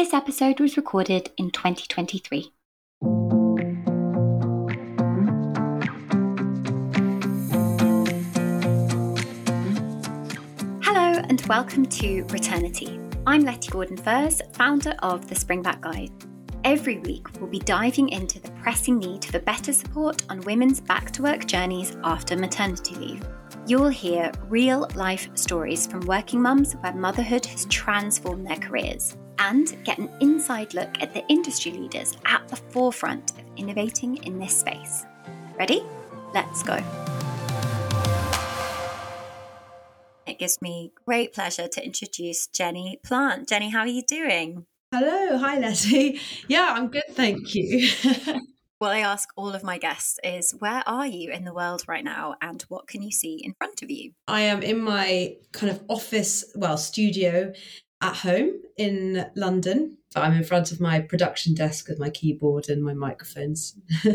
This episode was recorded in 2023. Hello, and welcome to Returnity. I'm Letty Gordon Furs, founder of the Springback Guide. Every week, we'll be diving into the pressing need for better support on women's back to work journeys after maternity leave. You'll hear real life stories from working mums where motherhood has transformed their careers and get an inside look at the industry leaders at the forefront of innovating in this space. Ready? Let's go. It gives me great pleasure to introduce Jenny Plant. Jenny, how are you doing? Hello, hi Letty. Yeah, I'm good, thank you. what I ask all of my guests is where are you in the world right now and what can you see in front of you? I am in my kind of office, well, studio at home in London. I'm in front of my production desk with my keyboard and my microphones.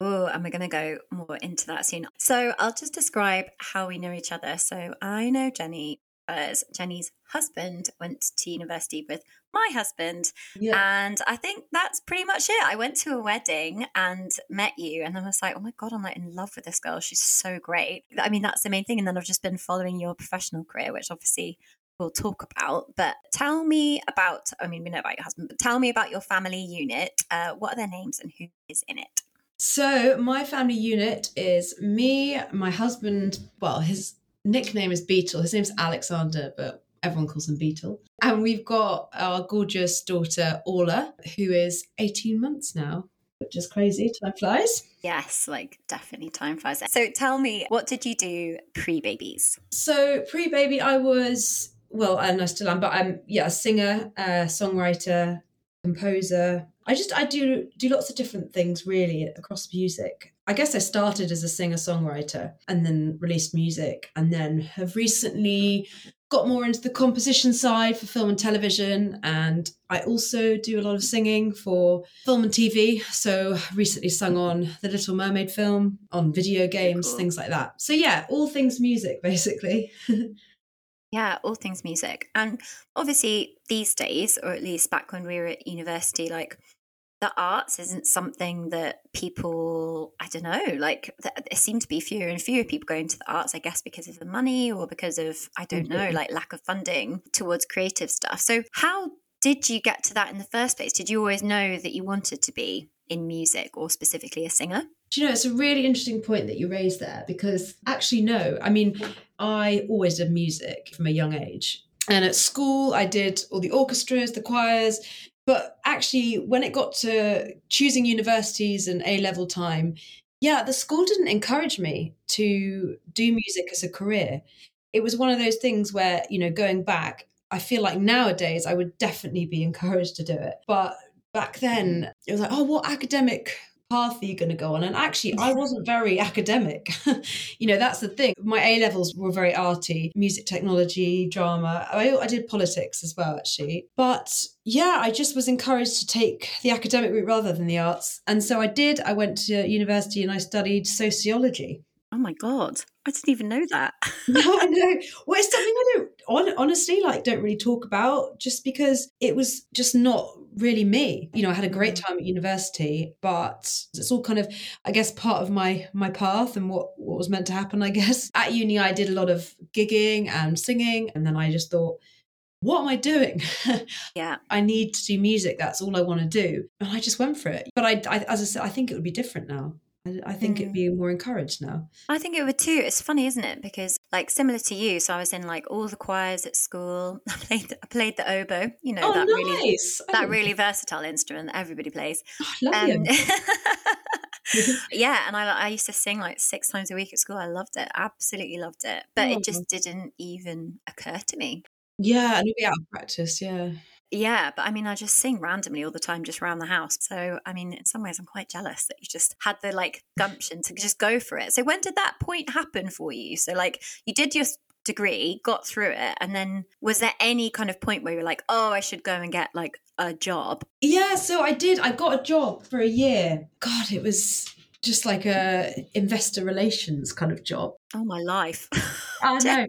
Oh, and we're going to go more into that soon. So I'll just describe how we know each other. So I know Jenny as Jenny's husband went to university with my husband. Yeah. And I think that's pretty much it. I went to a wedding and met you, and I was like, oh my God, I'm like in love with this girl. She's so great. I mean, that's the main thing. And then I've just been following your professional career, which obviously we'll talk about. But tell me about, I mean, we know about your husband, but tell me about your family unit. Uh, what are their names and who is in it? So, my family unit is me, my husband, well, his nickname is Beetle. His name's Alexander, but everyone calls him Beetle. And we've got our gorgeous daughter, Orla, who is 18 months now which is crazy. Time flies. Yes, like definitely time flies. So tell me, what did you do pre babies? So pre baby, I was well, and I still am, but I'm yeah, a singer, a songwriter, composer. I just I do do lots of different things really across music. I guess I started as a singer songwriter and then released music, and then have recently got more into the composition side for film and television and i also do a lot of singing for film and tv so recently sung on the little mermaid film on video games cool. things like that so yeah all things music basically Yeah, all things music. And obviously, these days, or at least back when we were at university, like the arts isn't something that people, I don't know, like there seem to be fewer and fewer people going to the arts, I guess, because of the money or because of, I don't know, like lack of funding towards creative stuff. So, how did you get to that in the first place? Did you always know that you wanted to be in music or specifically a singer? Do you know, it's a really interesting point that you raised there because actually, no. I mean, I always did music from a young age. And at school, I did all the orchestras, the choirs. But actually, when it got to choosing universities and A level time, yeah, the school didn't encourage me to do music as a career. It was one of those things where, you know, going back, I feel like nowadays I would definitely be encouraged to do it. But back then, it was like, oh, what academic path are you going to go on? And actually, I wasn't very academic. you know, that's the thing. My A levels were very arty, music technology, drama. I, I did politics as well, actually. But yeah, I just was encouraged to take the academic route rather than the arts. And so I did. I went to university and I studied sociology. Oh my god, I didn't even know that. no, I know. Well, it's something I don't honestly like don't really talk about, just because it was just not really me. You know, I had a great mm. time at university, but it's all kind of, I guess, part of my my path and what what was meant to happen. I guess at uni, I did a lot of gigging and singing, and then I just thought, what am I doing? Yeah, I need to do music. That's all I want to do, and I just went for it. But I, I as I said, I think it would be different now. I think mm. it'd be more encouraged now. I think it would too. It's funny, isn't it? Because like similar to you, so I was in like all the choirs at school. I played I played the oboe, you know, oh, that nice. really oh. that really versatile instrument that everybody plays. Oh, um, yeah, and I I used to sing like six times a week at school. I loved it, absolutely loved it. But oh. it just didn't even occur to me. Yeah, and you'd be out of practice. Yeah. Yeah, but I mean, I just sing randomly all the time, just around the house. So, I mean, in some ways, I'm quite jealous that you just had the like gumption to just go for it. So, when did that point happen for you? So, like, you did your degree, got through it, and then was there any kind of point where you were like, oh, I should go and get like a job? Yeah, so I did. I got a job for a year. God, it was just like a investor relations kind of job. Oh my life. I know.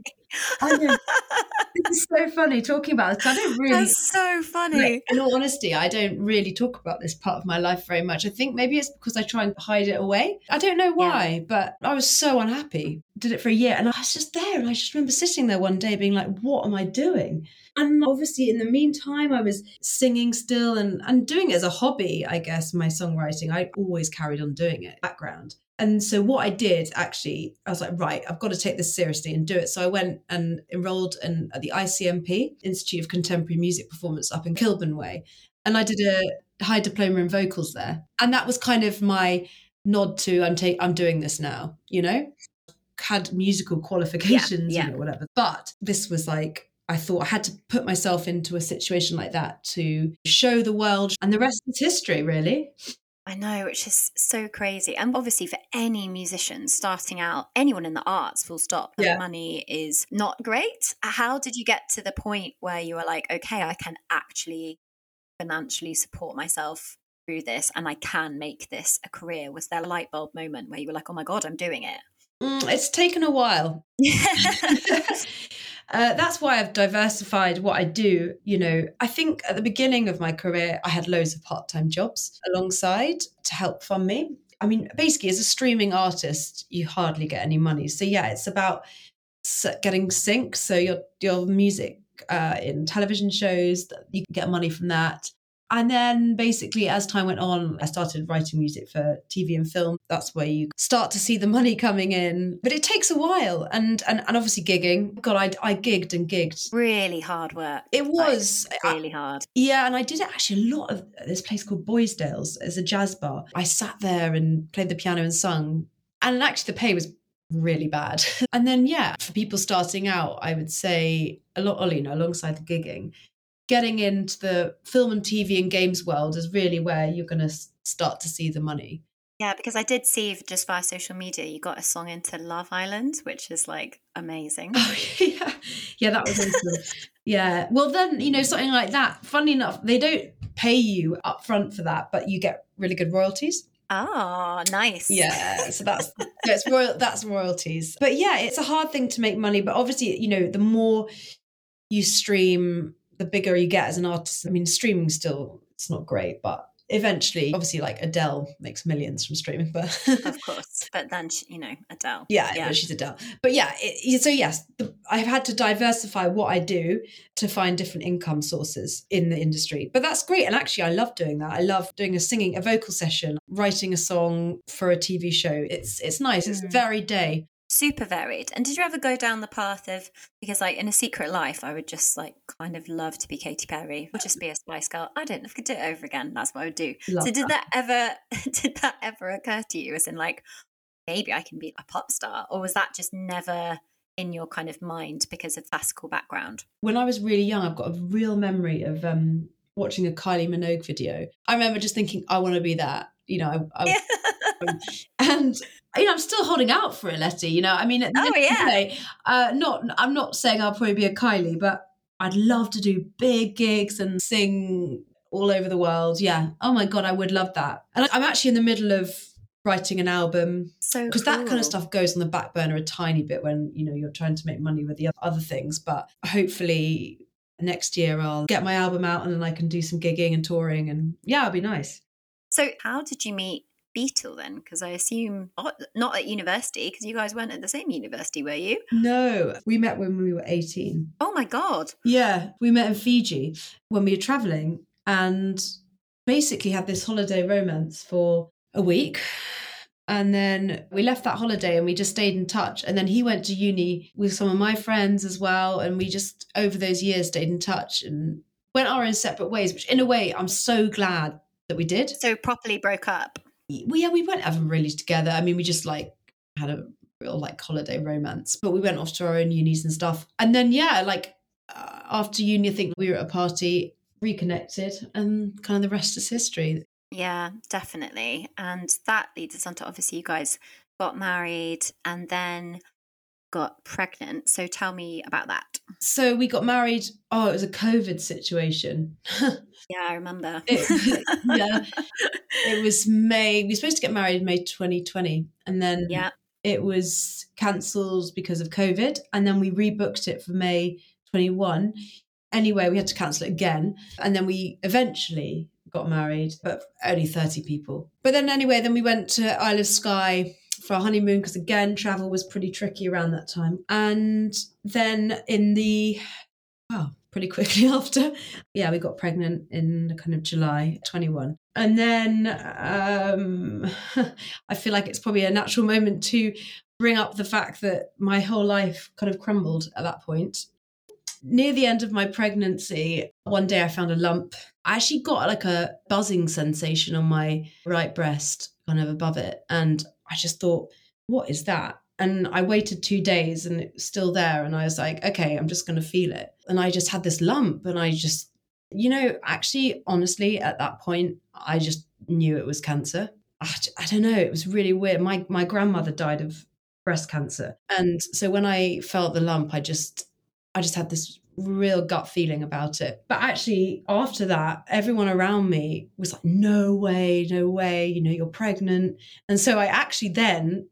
I know. it's so funny talking about this. I don't really. That's so funny. In all honesty, I don't really talk about this part of my life very much. I think maybe it's because I try and hide it away. I don't know why, yeah. but I was so unhappy. Did it for a year, and I was just there, and I just remember sitting there one day, being like, "What am I doing?" And obviously, in the meantime, I was singing still and and doing it as a hobby. I guess my songwriting, I always carried on doing it background. And so what I did actually, I was like, right, I've got to take this seriously and do it. So I went and enrolled in at the ICMP, Institute of Contemporary Music Performance up in Kilburn Way. And I did a high diploma in vocals there. And that was kind of my nod to I'm ta- I'm doing this now, you know? Had musical qualifications, yeah, yeah. know, whatever. But this was like I thought I had to put myself into a situation like that to show the world, and the rest is history, really. I know, which is so crazy. And obviously, for any musician starting out, anyone in the arts, full stop, yeah. the money is not great. How did you get to the point where you were like, okay, I can actually financially support myself through this and I can make this a career? Was there a light bulb moment where you were like, oh my God, I'm doing it? Mm, it's taken a while. Uh, that's why I've diversified what I do. You know, I think at the beginning of my career, I had loads of part time jobs alongside to help fund me. I mean, basically, as a streaming artist, you hardly get any money. So yeah, it's about getting sync. So your your music uh, in television shows, you can get money from that. And then basically, as time went on, I started writing music for TV and film. That's where you start to see the money coming in. But it takes a while. And and, and obviously gigging. God, I, I gigged and gigged. Really hard work. It was. Like, really hard. Yeah. And I did actually a lot of this place called Boisdale's as a jazz bar. I sat there and played the piano and sung. And actually, the pay was really bad. and then, yeah, for people starting out, I would say a lot, you know, alongside the gigging, getting into the film and TV and games world is really where you're going to start to see the money. Yeah, because I did see just via social media you got a song into Love Island, which is like amazing. Oh yeah, yeah, that was awesome. yeah, well then you know something like that. Funny enough, they don't pay you up front for that, but you get really good royalties. Oh, nice. Yeah, so that's that's royal that's royalties. But yeah, it's a hard thing to make money. But obviously, you know, the more you stream the bigger you get as an artist. I mean, streaming still it's not great, but eventually, obviously, like Adele makes millions from streaming, but of course. But then you know Adele, yeah, yeah. she's Adele. But yeah, it, so yes, the, I've had to diversify what I do to find different income sources in the industry. But that's great, and actually, I love doing that. I love doing a singing, a vocal session, writing a song for a TV show. It's it's nice. Mm. It's very day super varied. And did you ever go down the path of because like in a secret life I would just like kind of love to be Katy Perry or just be a Spice Girl. I don't know if I could do it over again. That's what I would do. Love so did that. that ever did that ever occur to you as in like maybe I can be a pop star? Or was that just never in your kind of mind because of classical background? When I was really young, I've got a real memory of um watching a Kylie Minogue video. I remember just thinking, I want to be that. You know, I, I and you know, I'm still holding out for a Letty. You know, I mean, at the oh, end yeah. of the day, uh, not I'm not saying I'll probably be a Kylie, but I'd love to do big gigs and sing all over the world. Yeah. Oh my god, I would love that. And I'm actually in the middle of writing an album. So because cool. that kind of stuff goes on the back burner a tiny bit when you know you're trying to make money with the other things. But hopefully next year I'll get my album out and then I can do some gigging and touring and yeah, it'll be nice. So how did you meet Beetle then? Because I assume not at university, because you guys weren't at the same university, were you? No, we met when we were 18. Oh my God. Yeah, we met in Fiji when we were traveling and basically had this holiday romance for a week. And then we left that holiday and we just stayed in touch. And then he went to uni with some of my friends as well. And we just, over those years, stayed in touch and went our own separate ways, which in a way, I'm so glad that we did. So properly broke up we yeah we weren't ever really together. I mean, we just like had a real like holiday romance, but we went off to our own unis and stuff. And then yeah, like uh, after uni, I think we were at a party, reconnected, and kind of the rest is history. Yeah, definitely. And that leads us on to obviously you guys got married and then got pregnant. So tell me about that. So we got married. Oh, it was a COVID situation. yeah, I remember. it, yeah, it was May. We were supposed to get married May 2020, and then yeah. it was cancelled because of COVID, and then we rebooked it for May 21. Anyway, we had to cancel it again. And then we eventually got married, but only 30 people. But then, anyway, then we went to Isle of Skye for our honeymoon because, again, travel was pretty tricky around that time. And then in the, oh pretty quickly after, yeah, we got pregnant in the kind of July 21. And then um, I feel like it's probably a natural moment to bring up the fact that my whole life kind of crumbled at that point near the end of my pregnancy, one day I found a lump. I actually got like a buzzing sensation on my right breast, kind of above it. And I just thought, what is that? And I waited two days and it was still there. And I was like, okay, I'm just going to feel it. And I just had this lump and I just, you know, actually, honestly, at that point, I just knew it was cancer. I, I don't know. It was really weird. My, my grandmother died of breast cancer. And so when I felt the lump, I just I just had this real gut feeling about it. But actually, after that, everyone around me was like, no way, no way, you know, you're pregnant. And so I actually then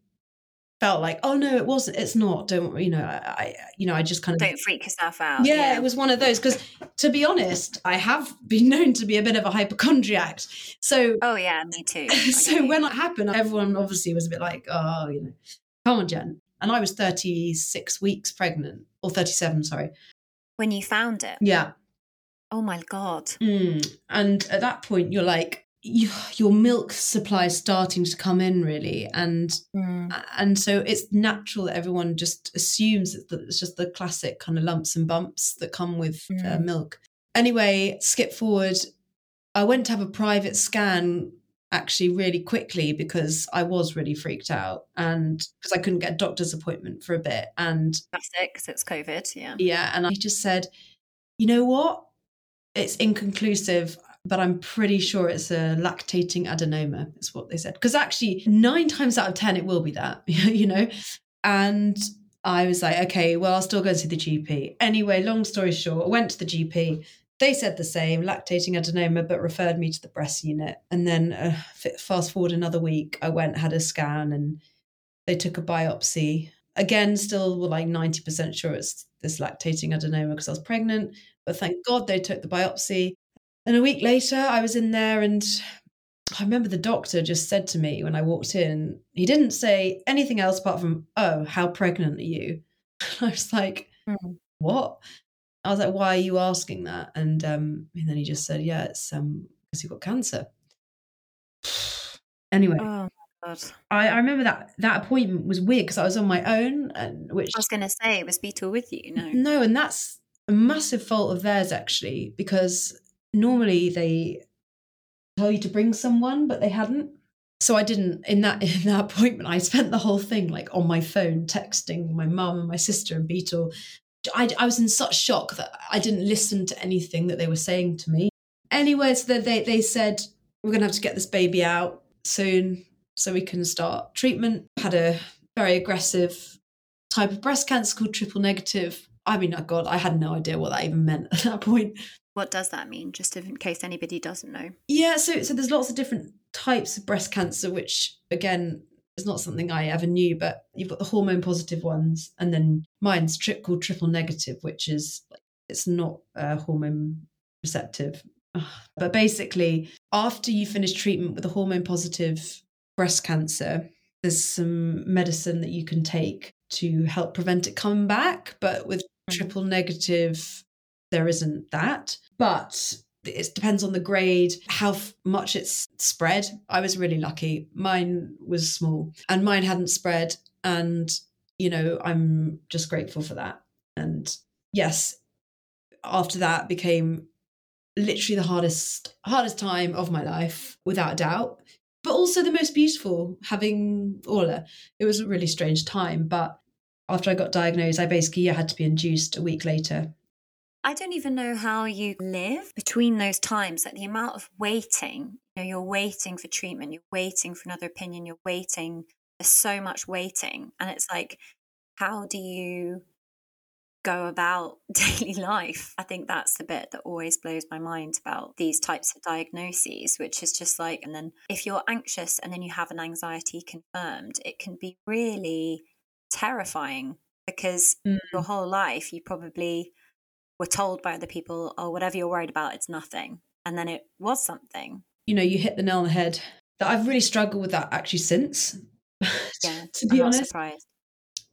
felt like, oh no, it wasn't, it's not. Don't, you know, I, you know, I just kind of don't freak yourself out. Yeah, yeah. it was one of those because to be honest, I have been known to be a bit of a hypochondriac. So, oh yeah, me too. so when it happened, everyone obviously was a bit like, oh, you know, come on, Jen. And I was 36 weeks pregnant, or 37, sorry. When you found it? Yeah. Oh my God. Mm. And at that point, you're like, you, your milk supply is starting to come in really and mm. and so it's natural that everyone just assumes that it's just the classic kind of lumps and bumps that come with uh, mm. uh, milk anyway skip forward i went to have a private scan actually really quickly because I was really freaked out and because I couldn't get a doctor's appointment for a bit. And that's it because it's COVID. Yeah. Yeah. And I just said, you know what? It's inconclusive, but I'm pretty sure it's a lactating adenoma, is what they said. Because actually, nine times out of 10, it will be that, you know? And I was like, okay, well, I'll still go to the GP. Anyway, long story short, I went to the GP. They said the same, lactating adenoma, but referred me to the breast unit. And then uh, fast forward another week, I went, had a scan, and they took a biopsy. Again, still were like 90% sure it's this lactating adenoma because I was pregnant. But thank God they took the biopsy. And a week later, I was in there, and I remember the doctor just said to me when I walked in, he didn't say anything else apart from, Oh, how pregnant are you? and I was like, mm. What? I was like, why are you asking that? And um, and then he just said, yeah, it's um because you've got cancer. anyway. Oh. I, I remember that that appointment was weird because I was on my own, and which I was going to say it was Beetle with you. No, no, and that's a massive fault of theirs actually because normally they tell you to bring someone, but they hadn't. So I didn't in that in that appointment. I spent the whole thing like on my phone, texting my mum and my sister and Beetle, I, I was in such shock that I didn't listen to anything that they were saying to me. Anyway, so they, they said, we're going to have to get this baby out soon so we can start treatment. Had a very aggressive type of breast cancer called triple negative. I mean, oh God, I had no idea what that even meant at that point. What does that mean, just in case anybody doesn't know? Yeah, so so there's lots of different types of breast cancer, which again it's not something I ever knew, but you've got the hormone positive ones, and then mine's tri- called triple negative, which is it's not uh, hormone receptive. But basically, after you finish treatment with a hormone positive breast cancer, there's some medicine that you can take to help prevent it coming back. But with mm. triple negative, there isn't that. But it depends on the grade, how f- much it's spread. I was really lucky. Mine was small and mine hadn't spread. And, you know, I'm just grateful for that. And yes, after that became literally the hardest hardest time of my life without a doubt but also the most beautiful having Orla. It was a really strange time, but after I got diagnosed, I basically had to be induced a week later. I don't even know how you live between those times. Like the amount of waiting, you know, you're waiting for treatment, you're waiting for another opinion, you're waiting. There's so much waiting. And it's like, how do you go about daily life? I think that's the bit that always blows my mind about these types of diagnoses, which is just like, and then if you're anxious and then you have an anxiety confirmed, it can be really terrifying because mm. your whole life you probably were told by other people, oh, whatever you're worried about, it's nothing. And then it was something. You know, you hit the nail on the head. That I've really struggled with that actually since. Yeah, to be I'm honest, surprised.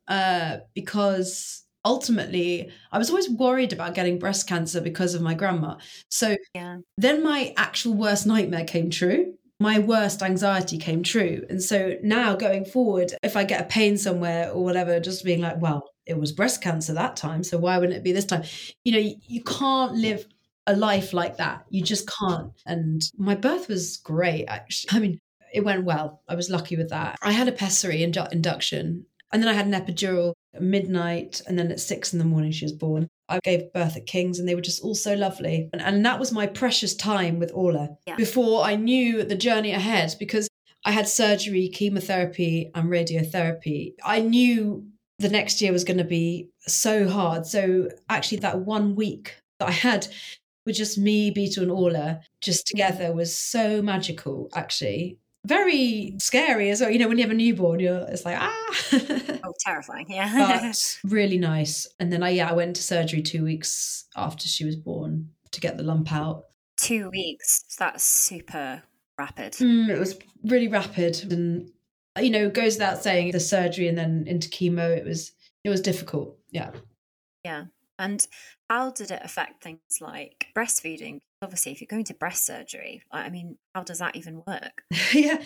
uh, because ultimately I was always worried about getting breast cancer because of my grandma. So Yeah. then my actual worst nightmare came true. My worst anxiety came true. And so now going forward, if I get a pain somewhere or whatever, just being like, well, it was breast cancer that time. So why wouldn't it be this time? You know, you, you can't live a life like that. You just can't. And my birth was great, actually. I mean, it went well. I was lucky with that. I had a pessary indu- induction and then I had an epidural at midnight, and then at six in the morning, she was born. I gave birth at King's, and they were just all so lovely. And, and that was my precious time with Orla Yeah. before I knew the journey ahead because I had surgery, chemotherapy, and radiotherapy. I knew the next year was going to be so hard. So, actually, that one week that I had with just me, Beetle, and Orla just together was so magical, actually. Very scary as well. You know, when you have a newborn, you're it's like, ah. Oh, terrifying. Yeah. but really nice. And then I yeah, I went to surgery two weeks after she was born to get the lump out. Two weeks. That's super rapid. Mm, it was really rapid, and you know, goes without saying the surgery and then into chemo. It was it was difficult. Yeah. Yeah. And how did it affect things like breastfeeding? Obviously, if you're going to breast surgery, I mean, how does that even work? yeah.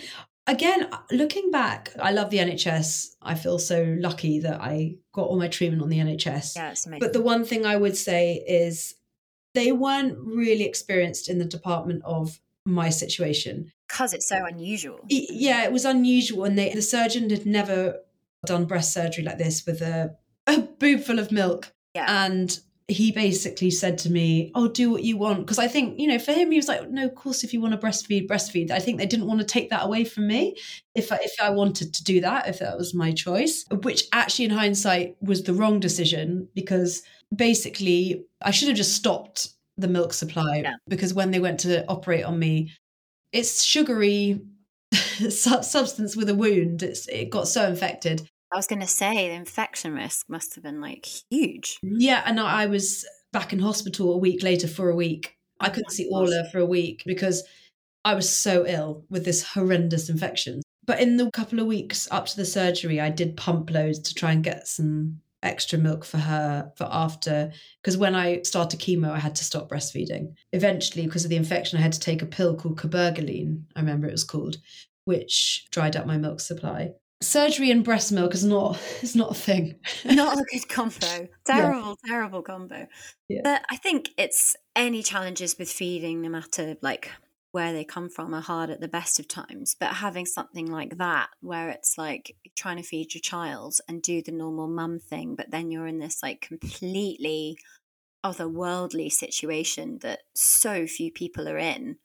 Again, looking back, I love the NHS. I feel so lucky that I got all my treatment on the NHS. Yeah, it's amazing. But the one thing I would say is they weren't really experienced in the department of my situation. Because it's so unusual. Y- yeah, it was unusual, and they, the surgeon had never done breast surgery like this with a, a boob full of milk. Yeah. And he basically said to me, "Oh, do what you want," because I think you know, for him, he was like, "No, of course, if you want to breastfeed, breastfeed." I think they didn't want to take that away from me if I, if I wanted to do that, if that was my choice. Which actually, in hindsight, was the wrong decision because basically, I should have just stopped the milk supply Yeah. because when they went to operate on me, it's sugary substance with a wound. It's it got so infected. I was going to say the infection risk must have been like huge. Yeah, and I was back in hospital a week later for a week. I oh couldn't see Orla for a week because I was so ill with this horrendous infection. But in the couple of weeks up to the surgery, I did pump loads to try and get some extra milk for her for after because when I started chemo I had to stop breastfeeding. Eventually because of the infection I had to take a pill called cabergoline, I remember it was called, which dried up my milk supply. Surgery and breast milk is not is not a thing. Not a good combo. Terrible, terrible combo. Yeah. But I think it's any challenges with feeding, no matter like where they come from, are hard at the best of times. But having something like that, where it's like trying to feed your child and do the normal mum thing, but then you're in this like completely otherworldly situation that so few people are in.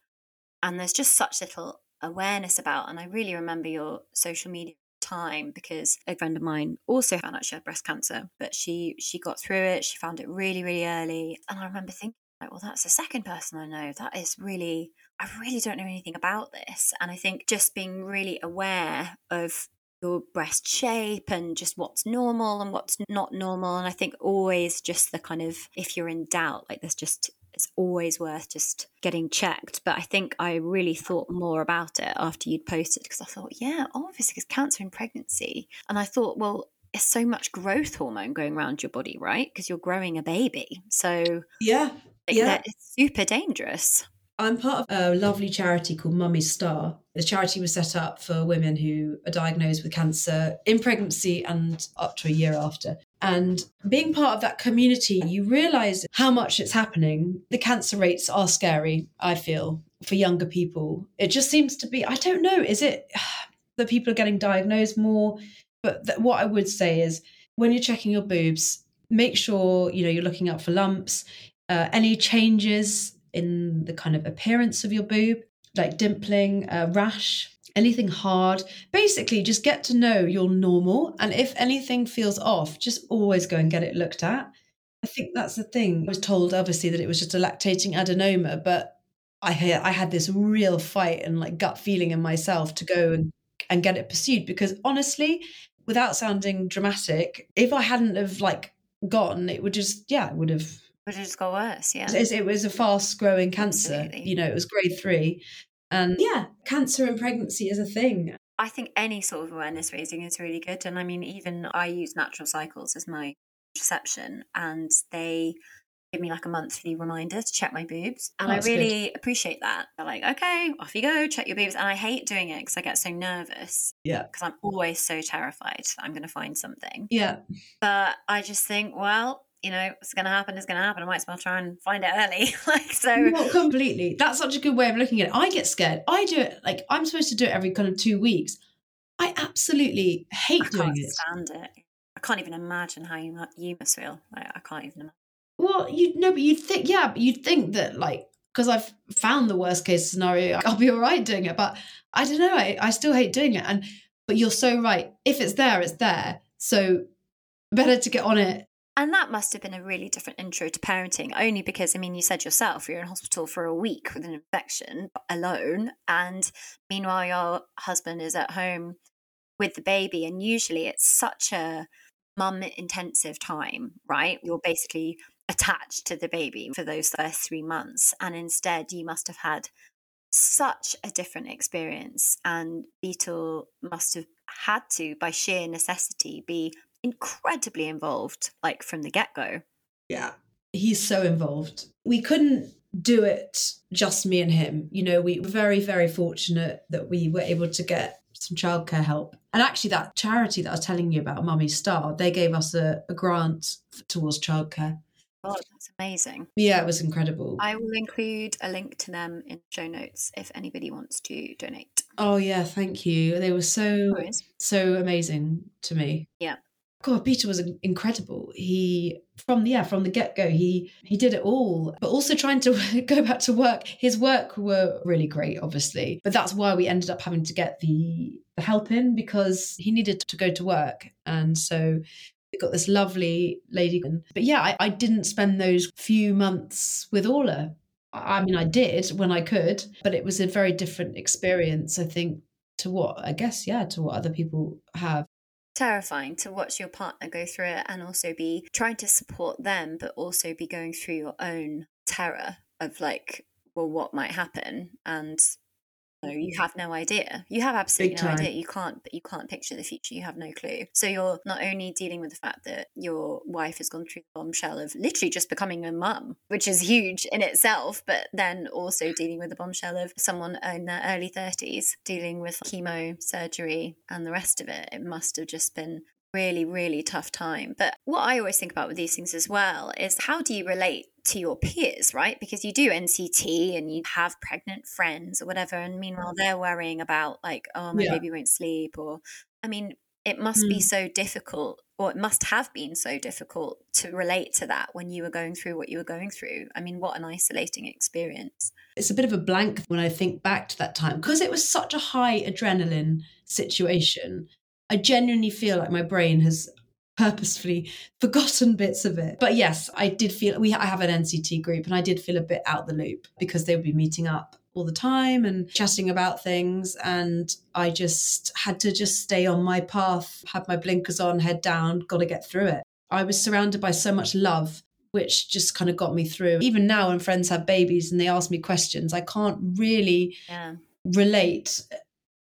And there's just such little awareness about. And I really remember your social media time because a friend of mine also found out she had breast cancer, but she she got through it. She found it really, really early. And I remember thinking, like, well, that's the second person I know. That is really I really don't know anything about this. And I think just being really aware of your breast shape and just what's normal and what's not normal. And I think always just the kind of if you're in doubt, like there's just it's always worth just getting checked. But I think I really thought more about it after you'd posted because I thought, yeah, obviously, because cancer in pregnancy. And I thought, well, it's so much growth hormone going around your body, right? Because you're growing a baby. So Yeah. Yeah. it's super dangerous. I'm part of a lovely charity called Mummy's Star. The charity was set up for women who are diagnosed with cancer in pregnancy and up to a year after. And being part of that community, you realize how much it's happening. The cancer rates are scary, I feel, for younger people. It just seems to be, I don't know, is it that people are getting diagnosed more? But th- what I would say is when you're checking your boobs, make sure you know you're looking out for lumps, uh, any changes in the kind of appearance of your boob, like dimpling, uh, rash, anything hard. Basically, just get to know you're normal. And if anything feels off, just always go and get it looked at. I think that's the thing. I was told, obviously, that it was just a lactating adenoma, but I I had this real fight and like gut feeling in myself to go and, and get it pursued because honestly, without sounding dramatic, if I hadn't have like gotten, it would just, yeah, it would have But it just got worse, yeah. It, was a fast growing cancer. Absolutely. You know, it was grade three. And yeah, cancer and pregnancy is a thing. I think any sort of awareness raising is really good. And I mean, even I use natural cycles as my perception, and they give me like a monthly reminder to check my boobs. And That's I good. really appreciate that. They're like, okay, off you go, check your boobs. And I hate doing it because I get so nervous Yeah. because I'm always so terrified that I'm going to find something. Yeah. But I just think, well, you know, it's going to happen it's going to happen. I might as well try and find it early. like, so. Not completely. That's such a good way of looking at it. I get scared. I do it like I'm supposed to do it every kind of two weeks. I absolutely hate I doing can't it. stand it. I can't even imagine how you, you must feel. Like, I can't even imagine. Well, you know, but you'd think, yeah, but you'd think that like because I've found the worst case scenario, I'll be all right doing it. But I don't know. I, I still hate doing it. And but you're so right. If it's there, it's there. So better to get on it. And that must have been a really different intro to parenting, only because, I mean, you said yourself, you're in hospital for a week with an infection alone. And meanwhile, your husband is at home with the baby. And usually it's such a mum intensive time, right? You're basically attached to the baby for those first three months. And instead, you must have had such a different experience. And Beetle must have had to, by sheer necessity, be incredibly involved, like from the get go. Yeah. He's so involved. We couldn't do it just me and him. You know, we were very, very fortunate that we were able to get some childcare help. And actually, that charity that I was telling you about, Mummy Star, they gave us a, a grant towards childcare. God, that's amazing. Yeah, it was incredible. I will include a link to them in show notes if anybody wants to donate. oh, yeah, thank you. They were so, No so amazing to me. Yeah. God, Beetle was incredible. He from the yeah from the get go he he did it all, but also trying to go back to work. His work were really great, obviously, but that's why we ended up having to get the, the help in because he needed to go to work, and so we got this lovely lady. But yeah, I, I didn't spend those few months with Orla. I I mean, I did when I could, but it was a very different experience, I think, to what I guess, yeah, to what other people have. Terrifying to watch your partner go through it and also be trying to support them, but also be going through your own terror of like, well, what might happen? And you, mm-hmm. have no idea. You have absolutely no idea. You can't, you can't picture the future. You have no clue. So you're not only dealing with the fact that your wife has gone through the bombshell of literally just becoming a mum, which is huge in itself, but then also dealing with the bombshell of someone in their early 30s dealing with chemo, surgery, and the rest of it. It must have just been really, really tough time. But what I always think about with these things as well is how do you relate to your peers, right? Because you do NCT and you have pregnant friends or whatever, and meanwhile they're worrying about like, oh, my Yeah. baby won't sleep, or I mean, it must be Mm. so difficult, or it must have been so difficult to relate to that when you were going through what you were going through. I mean, what an isolating experience. it's a bit of a blank when I think back to that time because it was such a high adrenaline situation. I genuinely feel like my brain has purposefully forgotten bits of it. But yes, I did feel we I have an NCT group and I did feel a bit out the loop because they would be meeting up all the time and chatting about things and I just had to just stay on my path, had my blinkers on, head down, got to get through it. I was surrounded by so much love which just kind of got me through. Even now, when friends have babies and they ask me questions, I can't really Yeah. relate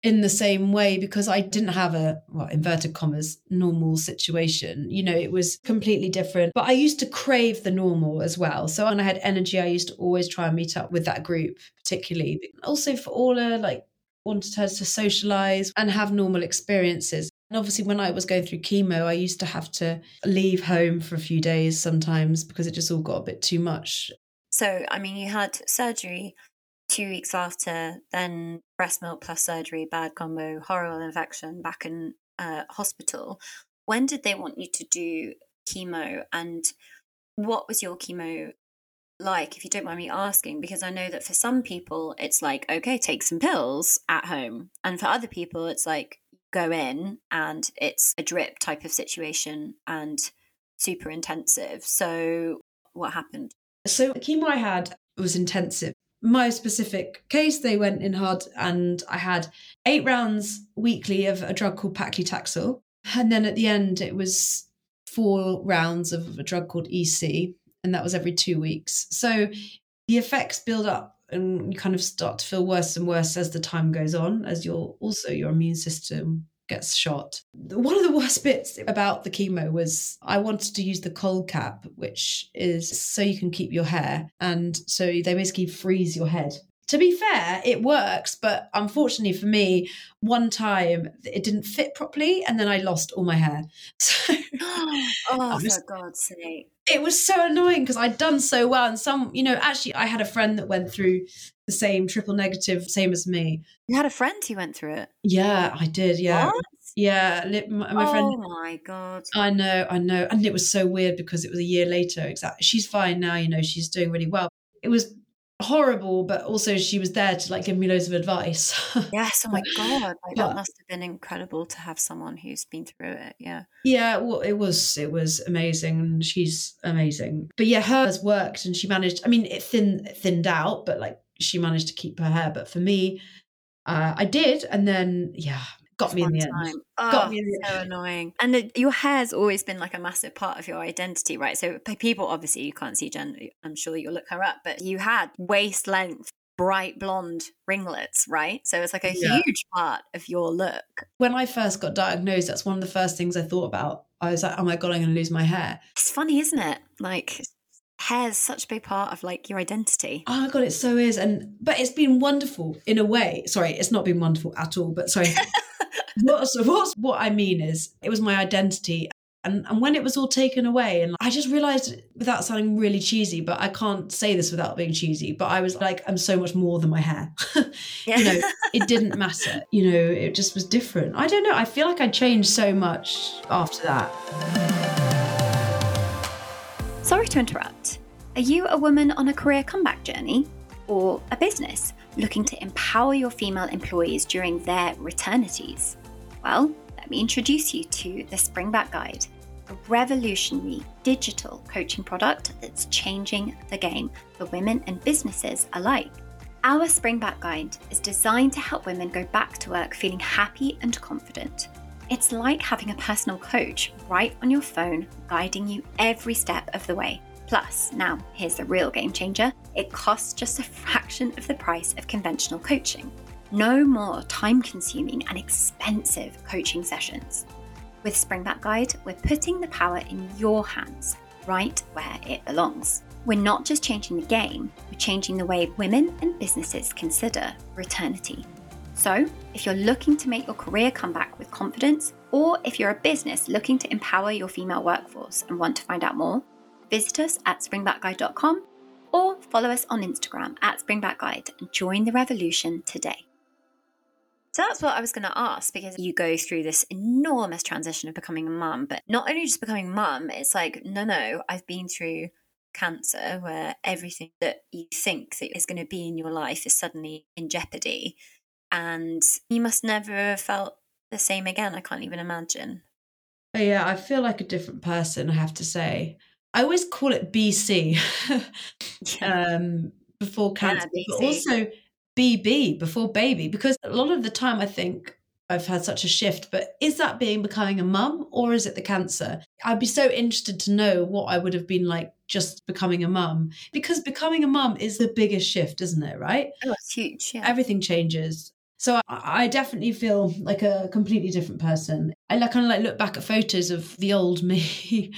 in the same way because I didn't have a, well, inverted commas, normal situation. You know, it was completely different. But I used to crave the normal as well. So when I had energy, I used to always try and meet up with that group, particularly. Also for Orla, like, wanted her to socialize and have normal experiences. And obviously, when I was going through chemo, I used to have to leave home for a few days sometimes because it just all got a bit too much. So, I mean, you had surgery two weeks after, then breast milk plus surgery, bad combo, horrible infection, back in uh, hospital. When did they want you to do chemo, and what was your chemo like, if you don't mind me asking? Because I know that for some people, it's like, okay, take some pills at home, and for other people, it's like go in and it's a drip type of situation and super intensive. So, what happened? So the chemo I had was intensive. My specific case, they went in hard, and I had eight rounds weekly of a drug called paclitaxel, and then at the end it was four rounds of a drug called EC, and that was every two weeks. So the effects build up and you kind of start to feel worse and worse as the time goes on, as your also your immune system gets shot. One of the worst bits about the chemo was I wanted to use the cold cap, which is so you can keep your hair. And so they basically freeze your head to be fair, it works, but unfortunately for me, one time it didn't fit properly, and then I lost all my hair. So, oh, was, for God's sake! It was so annoying because I'd done so well, and some, you know, actually, I had a friend that went through the same triple negative, same as me. You had a friend who went through it. Yeah, I did. Yeah. What? Yeah, my, my oh friend. Oh my god! I know, I know, and it was so weird because it was a year later. Exactly, she's fine now. You know, she's doing really well. It was horrible, but also she was there to like give me loads of advice. yes, oh my god, like, that must have been incredible to have someone who's been through it. Yeah, yeah, well, it was it was amazing. She's amazing, but yeah, hers worked, and she managed. I mean, it thin thinned out, but like she managed to keep her hair. But for me, uh, I did, and then yeah, got me in the time. end. Oh, got me in the so end. annoying. And the, your hair's always been like a massive part of your identity, right? So people, obviously, you can't see Jen. I'm sure you'll look her up, but you had waist length, bright blonde ringlets, right? So it's like a yeah. huge part of your look. When I first got diagnosed, that's one of the first things I thought about. I was like, oh my god, I'm going to lose my hair. It's funny, isn't it? Like hair's such a big part of like your identity. Oh my god, it so is. And but it's been wonderful in a way. Sorry, it's not been wonderful at all, but sorry. what's, what's, what I mean is, it was my identity. And, and when it was all taken away, and I just realized, without sounding really cheesy, but I can't say this without being cheesy, but I was like, I'm so much more than my hair. you know, it didn't matter. You know, it just was different. I don't know. I feel like I changed so much after that. Sorry to interrupt. Are you a woman on a career comeback journey? Or a business looking to empower your female employees during their returnities? Well, let me introduce you to the Springback Guide, a revolutionary digital coaching product that's changing the game for women and businesses alike. Our Springback Guide is designed to help women go back to work feeling happy and confident. It's like having a personal coach right on your phone, guiding you every step of the way. Plus, now here's the real game changer it costs just a fraction of the price of conventional coaching. No more time consuming and expensive coaching sessions. With Springback Guide, we're putting the power in your hands, right where it belongs. We're not just changing the game, we're changing the way women and businesses consider returnity. So, if you're looking to make your career comeback with confidence, or if you're a business looking to empower your female workforce and want to find out more, visit us at springbackguide.com or follow us on Instagram at springbackguide and join the revolution today. So that's what I was going to ask because you go through this enormous transition of becoming a mum, but not only just becoming mum, it's like, no, no, I've been through cancer where everything that you think that is going to be in your life is suddenly in jeopardy. And you must never have felt the same again. I can't even imagine. Yeah, I feel like a different person, I have to say. I always call it BC um, before cancer, yeah, but also BB before baby, because a lot of the time I think I've had such a shift, but is that being becoming a mum or is it the cancer? I'd be so interested to know what I would have been like just becoming a mum because becoming a mum is the biggest shift, isn't it? Right? Oh, it's huge. Yeah. Everything changes. So I definitely feel like a completely different person. I like kind of like look back at photos of the old me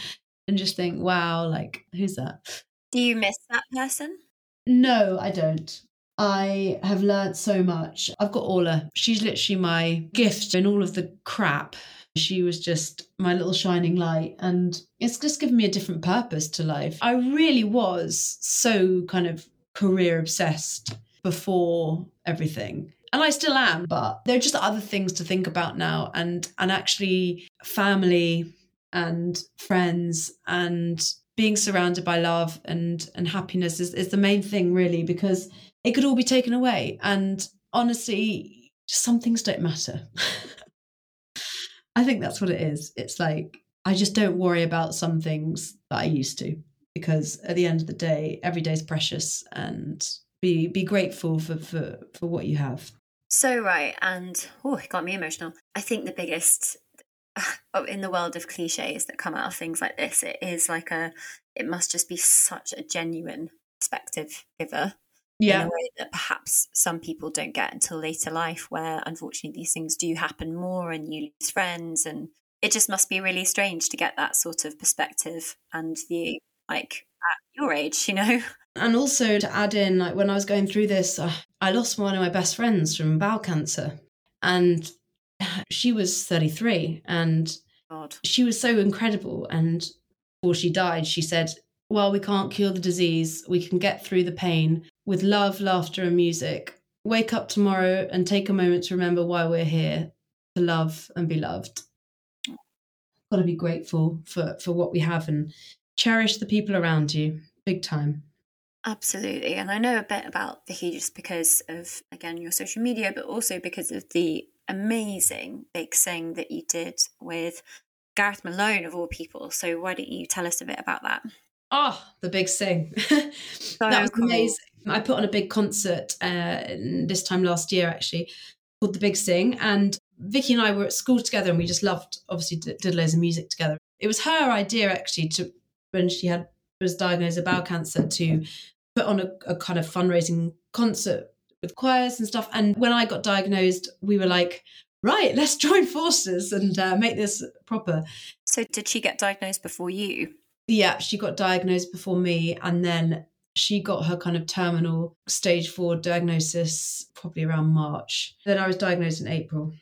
and just think, wow, like who's that? Do you miss that person? No, I don't. I have learned so much. I've got Orla. She's literally my gift in all of the crap. She was just my little shining light. And it's just given me a different purpose to life. I really was so kind of career obsessed before everything and I still am, but there are just other things to think about now and and actually family and friends and being surrounded by love and and happiness is, is the main thing really because it could all be taken away. And honestly some things don't matter. I think that's what it is. It's like i just don't worry about some things that i used to because at the end of the day every day is precious and be be grateful for for for what you have so right and oh it got me emotional i think the biggest in the world of cliches that come out of things like this, it is like a it must just be such a genuine perspective giver yeah in a way that perhaps some people don't get until later life, where unfortunately these things do happen more and you lose friends. And it just must be really strange to get that sort of perspective and view, like at your age, you know? And also to add in, like when I was going through this, uh, I lost one of my best friends from bowel cancer. And she was 33 and God. she was so incredible. And before she died, she said, Well, we can't cure the disease. We can get through the pain with love, laughter, and music. Wake up tomorrow and take a moment to remember why we're here to love and be loved. Got to be grateful for, for what we have and cherish the people around you big time. Absolutely. And I know a bit about Vicky just because of, again, your social media, but also because of the amazing big sing that you did with Gareth Malone, of all people. So why don't you tell us a bit about that? Oh, the big sing. that was cool. amazing. I put on a big concert uh, this time last year, actually, called The Big Sing. And Vicky and I were at school together and we just loved, obviously, did, did loads of music together. It was her idea, actually, to when she had was diagnosed with bowel cancer to put on a, a kind of fundraising concert with choirs and stuff. And when I got diagnosed, we were like, right, let's join forces and uh, make this proper. So, did she get diagnosed before you? Yeah, she got diagnosed before me. And then she got her kind of terminal stage four diagnosis probably around March. Then I was diagnosed in April.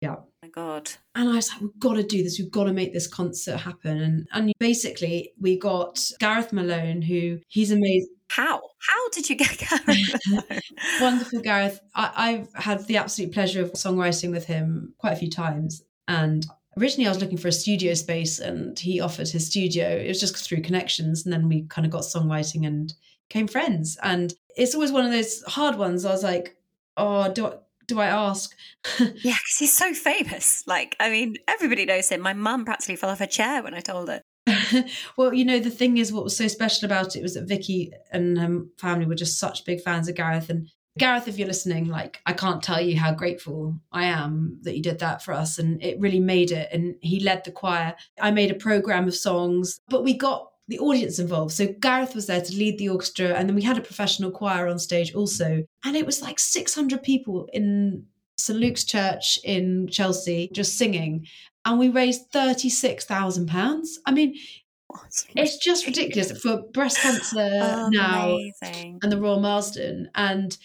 Yeah. My God. And I was like, we've got to do this. We've got to make this concert happen. And and basically we got Gareth Malone, who he's amazing. How? How did you get Gareth? Wonderful Gareth. I, I've had the absolute pleasure of songwriting with him quite a few times. And originally I was looking for a studio space and he offered his studio. It was just through connections. And then we kind of got songwriting and became friends. And it's always one of those hard ones. I was like, oh, do I, do I ask? yeah, because he's so famous. Like, I mean, everybody knows him. My mum practically fell off her chair when I told her. well, you know, the thing is, what was so special about it was that Vicky and her family were just such big fans of Gareth. And Gareth, if you're listening, like, I can't tell you how grateful I am that you did that for us. And it really made it. And he led the choir. I made a program of songs, but we got the audience involved. So Gareth was there to lead the orchestra, and then we had a professional choir on stage also. And it was like 600 people in St Luke's Church in Chelsea just singing and we raised £36,000. I mean, it's just ridiculous for breast cancer now and the Royal Marsden. And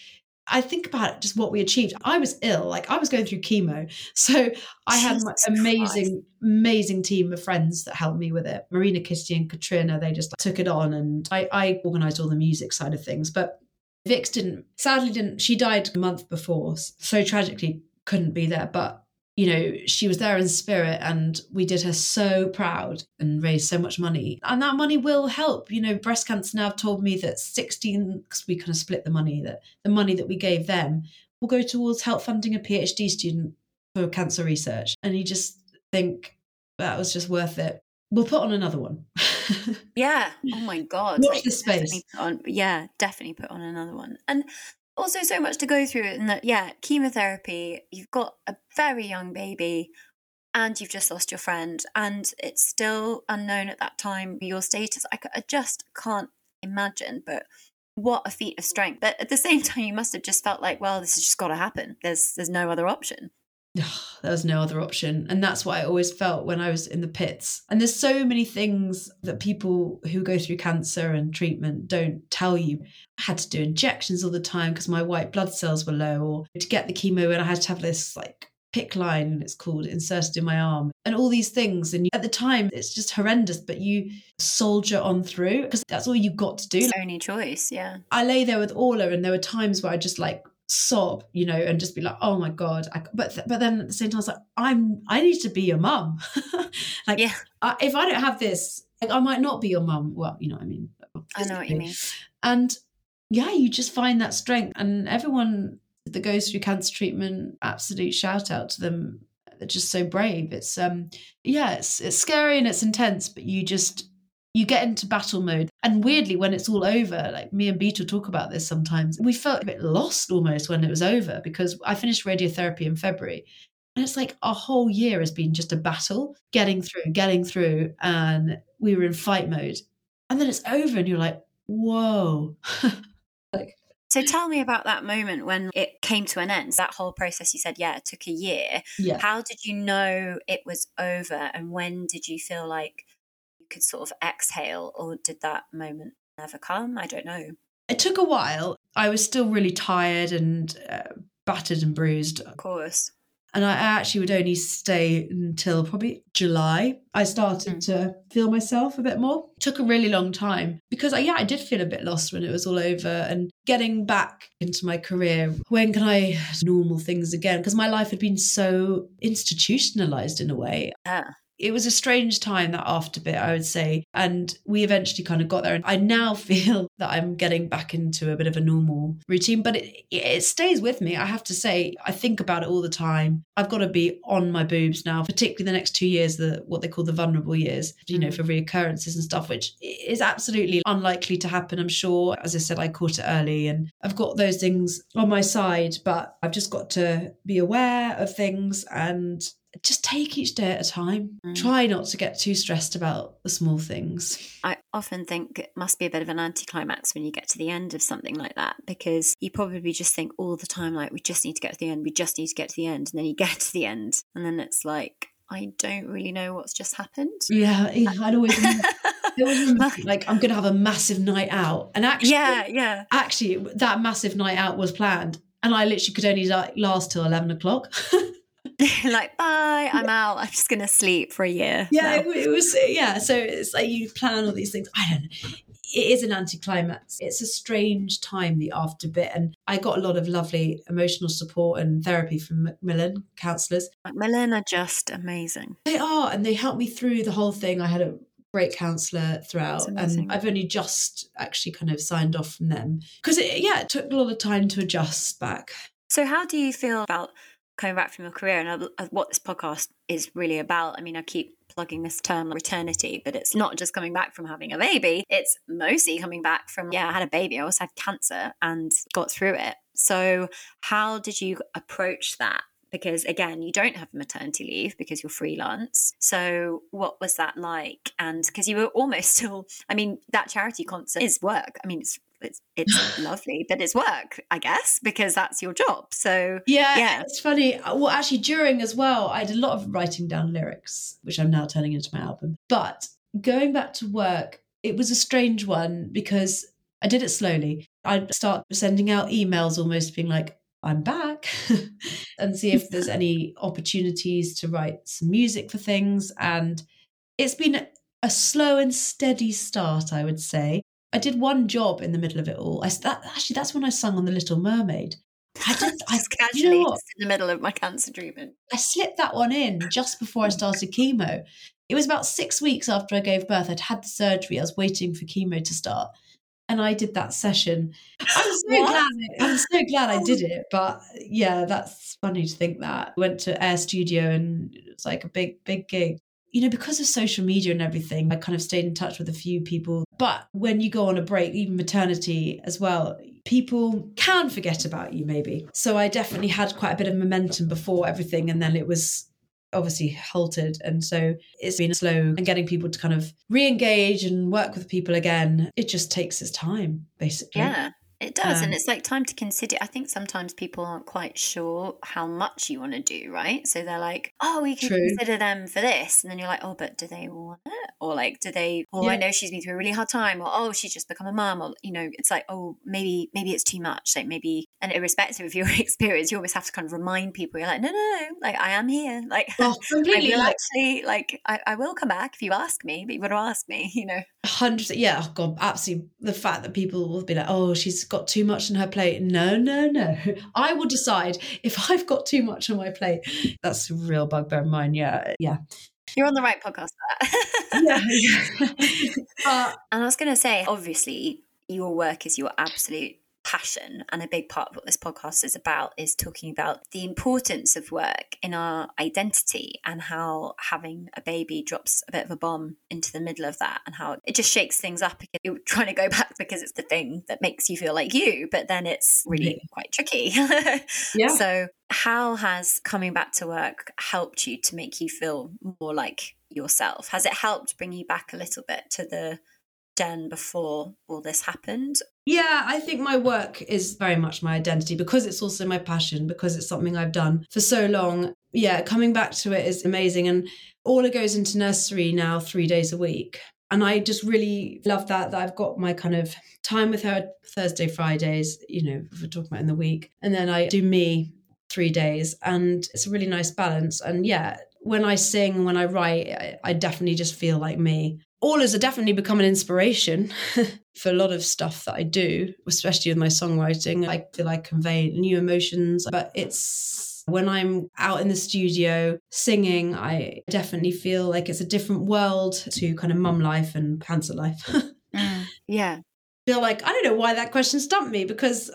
I think about it, just what we achieved. I was ill, like I was going through chemo. So I had my amazing, Christ. amazing team of friends that helped me with it. Marina, Kitty, and Katrina, they just like, took it on. And I, I organized all the music side of things. But Vix didn't, sadly, didn't. She died a month before. So tragically couldn't be there. But you know, she was there in spirit and we did her so proud and raised so much money. And that money will help. You know, breast cancer now have told me that 16, because we kind of split the money, that the money that we gave them will go towards help funding a PhD student for cancer research. And you just think that was just worth it. We'll put on another one. yeah. Oh my God. Watch like, the space. On, yeah, definitely put on another one. And also so much to go through in that yeah chemotherapy you've got a very young baby and you've just lost your friend and it's still unknown at that time your status. I, I just can't imagine but what a feat of strength. But at the same time you must have just felt like well this has just got to happen. There's there's no other option there was no other option. And that's what I always felt when I was in the pits. And there's so many things that people who go through cancer and treatment don't tell you. I had to do injections all the time because my white blood cells were low, or to get the chemo, and I had to have this like PICC line, it's called, inserted in my arm, and all these things. And at the time, it's just horrendous, but you soldier on through because that's all you got to do. It's only choice, yeah. I lay there with Orla, and there were times where I just like sob, you know, and just be like, "Oh my god!" I, but th- but then at the same time, I was like, "I'm I need to be your mum." like, yeah. I, if I don't have this, like, I might not be your mum. Well, you know, what I mean, I know what you mean. And yeah, you just find that strength, and everyone that goes through cancer treatment, absolute shout out to them. They're just so brave. It's um, yeah, it's it's scary and it's intense, but you just you get into battle mode. And weirdly, when it's all over, like me and Beetle talk about this sometimes, we felt a bit lost almost when it was over because I finished radiotherapy in February. And it's like a whole year has been just a battle, getting through, getting through. And we were in fight mode. and then it's over and you're like whoa like so tell me about that moment when it came to an end. That whole process you said, yeah, it took a year. Yeah. How did you know it was over and when did you feel like could sort of exhale or did that moment never come? I don't know. It took a while. I was still really tired and uh, battered and bruised. Of course and I actually would only stay until probably July. I started mm. to feel myself a bit more. It took a really long time because I, yeah, I did feel a bit lost when it was all over and getting back into my career. When can I normal things again? Because my life had been so institutionalized in a way. Yeah it was a strange time that after bit i would say. And we eventually kind of got there and i now feel that i'm getting back into a bit of a normal routine but it, it stays with me i have to say. I think about it all the time. I've got to be on my boobs now particularly the next two years the what they call the vulnerable years you know mm. for reoccurrences and stuff which is absolutely unlikely to happen i'm sure. As i said i caught it early and i've got those things on my side but i've just got to be aware of things and just take each day at a time. Mm. Try not to get too stressed about the small things. I often think it must be a bit of an anticlimax when you get to the end of something like that because you probably just think all the time, like, we just need to get to the end, we just need to get to the end. And then you get to the end, and then it's like, I don't really know what's just happened. Yeah, yeah I'd always. like I'm going to have a massive night out, and actually, yeah, yeah, actually, that massive night out was planned, and I literally could only like last till eleven o'clock. like bye i'm out. I'm just gonna sleep for a year. Yeah it, it, was yeah so it's like you plan all these things. I don't know. It is an anticlimax. It's a strange time the after bit and i got a lot of lovely emotional support and therapy from macmillan counselors macmillan are just amazing. They are and they helped me through the whole thing. I had a great counselor throughout and i've only just actually kind of signed off from them. Because yeah it took a lot of time to adjust back. So how do you feel about coming back from your career and uh, what this podcast is really about. I mean, I keep plugging this term Returnity, but it's not just coming back from having a baby. It's mostly coming back from, yeah, I had a baby. I also had cancer and got through it. So, how did you approach that? Because again, you don't have maternity leave because you're freelance. So, what was that like? And because you were almost still, I mean, that charity concert is work. I mean, it's it's it's lovely, but it's work, I guess, because that's your job. So yeah, yeah, it's funny. Uh, well, actually, during as well, I did a lot of writing down lyrics, which I'm now turning into my album. But going back to work, it was a strange one because I did it slowly. I'd start sending out emails, almost being like, I'm back and see if there's any opportunities to write some music for things. And it's been a slow and steady start, I would say. I did one job in the middle of it all. I that, actually that's when I sung on the Little Mermaid. I just, I, casually you know just in the middle of my cancer treatment. I slipped that one in just before I started chemo. It was about six weeks after I gave birth. I'd had the surgery. I was waiting for chemo to start, and I did that session. I'm so glad. I'm so glad I did oh. it. But yeah, that's funny to think that. Went to Air Studio, and it was like a big, big gig you know, because of social media and everything, I kind of stayed in touch with a few people. But when you go on a break, even maternity as well, people can forget about you maybe. So I definitely had quite a bit of momentum before everything. And then it was obviously halted. And so it's been slow and getting people to kind of re engage and work with people again. It just takes its time, basically. Yeah. Does. Um, and it's like time to consider. I think sometimes people aren't quite sure how much you want to do, right? So they're like, oh, we can true. consider them for this. And then you're like, oh, but do they want it? Or like, do they, oh, yeah. I know she's been through a really hard time. Or, oh, she's just become a mum. Or, you know, it's like, oh, maybe, maybe it's too much. Like maybe, and irrespective of your experience, you always have to kind of remind people, you're like, no, no, no, like I am here. Like, oh, completely. I will actually, like, I, I will come back if you ask me, but you've got to ask me, you know. 100 Yeah. Oh, God, absolutely. The fact that people will be like, oh, she's got too much on her plate. No, no, no. I will decide if I've got too much on my plate. That's a real bugbear of mine. Yeah. Yeah. You're on the right podcast yeah. yeah. and I was going to say, obviously, your work is your absolute passion and a big part of what this podcast is about is talking about the importance of work in our identity and how having a baby drops a bit of a bomb into the middle of that and how it just shakes things up. You're trying to go back because it's the thing that makes you feel like you but then it's really yeah. quite tricky. Yeah. So how has coming back to work helped you to make you feel more like yourself? Has it helped bring you back a little bit to the Jen before all this happened? Yeah, I think my work is very much my identity because it's also my passion, because it's something I've done for so long. Yeah, coming back to it is amazing. And Orla goes into nursery now three days a week. And I just really love that, that I've got my kind of time with her Thursday, Fridays, you know, we're talking about in the week. And then I do me three days. And it's a really nice balance. And yeah, when I sing, when I write, I, I definitely just feel like me. Orla's have definitely become an inspiration for a lot of stuff that I do, especially with my songwriting. I feel I convey new emotions, but it's when I'm out in the studio singing, I definitely feel like it's a different world to kind of mum life and cancer life. mm, yeah. Feel like I don't know why that question stumped me because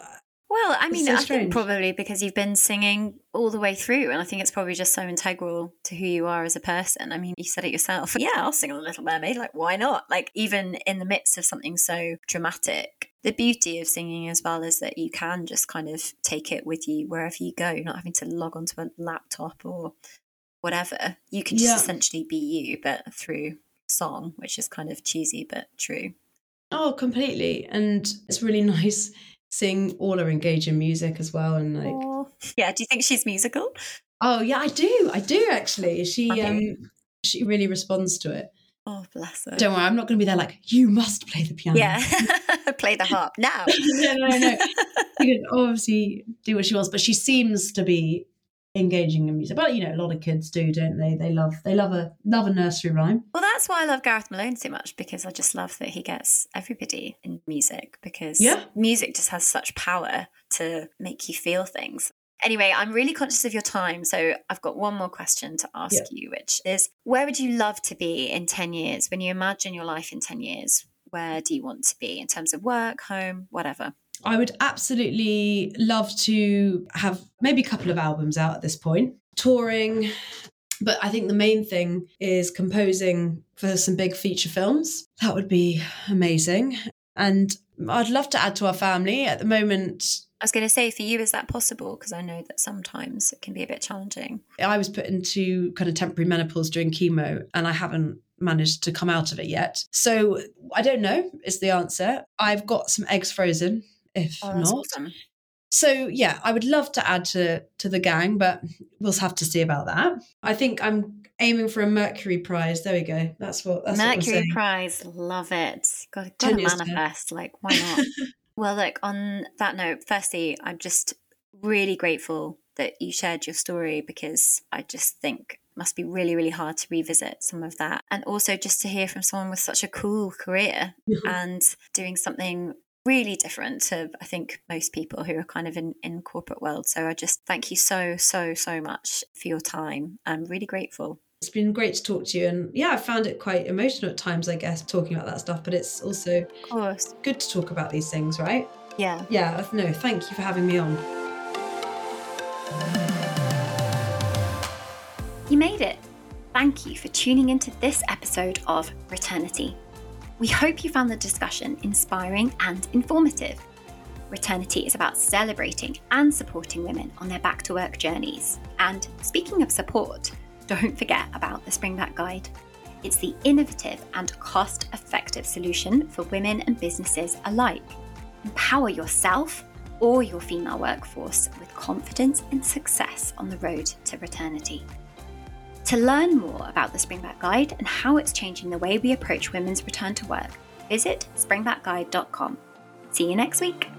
well, I mean, so I think probably because you've been singing all the way through, and I think it's probably just so integral to who you are as a person. I mean, you said it yourself. Yeah, I'll sing a Little Mermaid. Like, why not? Like, even in the midst of something so dramatic, the beauty of singing as well is that you can just kind of take it with you wherever you go. You're not having to log onto a laptop or whatever. You can just yeah. essentially be you, but through song, which is kind of cheesy but true. Oh, completely. And it's really nice sing all her engage in music as well and like Aww. yeah do you think she's musical? Oh yeah i do i do actually. She okay. um she really responds to it. Oh bless her. Don't worry i'm not going to be there like you must play the piano. Yeah play the harp now. No no no. She can obviously do what she wants but she seems to be engaging in music. But you know, a lot of kids do, don't they? They love they love a love a nursery rhyme. Well, that's why I love Gareth Malone so much because I just love that he gets everybody in music because yeah. music just has such power to make you feel things. Anyway, I'm really conscious of your time, so I've got one more question to ask yeah. you, which is where would you love to be in 10 years? When you imagine your life in 10 years, where do you want to be in terms of work, home, whatever? I would absolutely love to have maybe a couple of albums out at this point, touring. But I think the main thing is composing for some big feature films. That would be amazing. And I'd love to add to our family. At the moment, I was going to say, for you, is that possible? Because I know that sometimes it can be a bit challenging. I was put into kind of temporary menopause during chemo, and I haven't managed to come out of it yet. So I don't know, is the answer. I've got some eggs frozen if oh, not. Awesome. So yeah, I would love to add to to the gang, but we'll have to see about that. I think I'm aiming for a Mercury Prize. There we go. That's what that's Mercury what Prize. Love it. Got, got to manifest. Like why not? well, look. On that note, firstly, I'm just really grateful that you shared your story because I just think must be really really hard to revisit some of that and also just to hear from someone with such a cool career and doing something really different to I think most people who are kind of in in corporate world. So I just thank you so so so much for your time. I'm really grateful. It's been great to talk to you, and yeah, I found it quite emotional at times. I guess talking about that stuff, but it's also course good to talk about these things, right? Yeah. Yeah. Uh, no, thank you for having me on. You made it. Thank you for tuning into this episode of Returnity. We hope you found the discussion inspiring and informative. Returnity is about celebrating and supporting women on their back to work journeys. And speaking of support, don't forget about the Springback Guide. It's the innovative and cost effective solution for women and businesses alike. Empower yourself or your female workforce with confidence and success on the road to Returnity. To learn more about the Springback Guide and how it's changing the way we approach women's return to work, visit springbackguide.com. See you next week.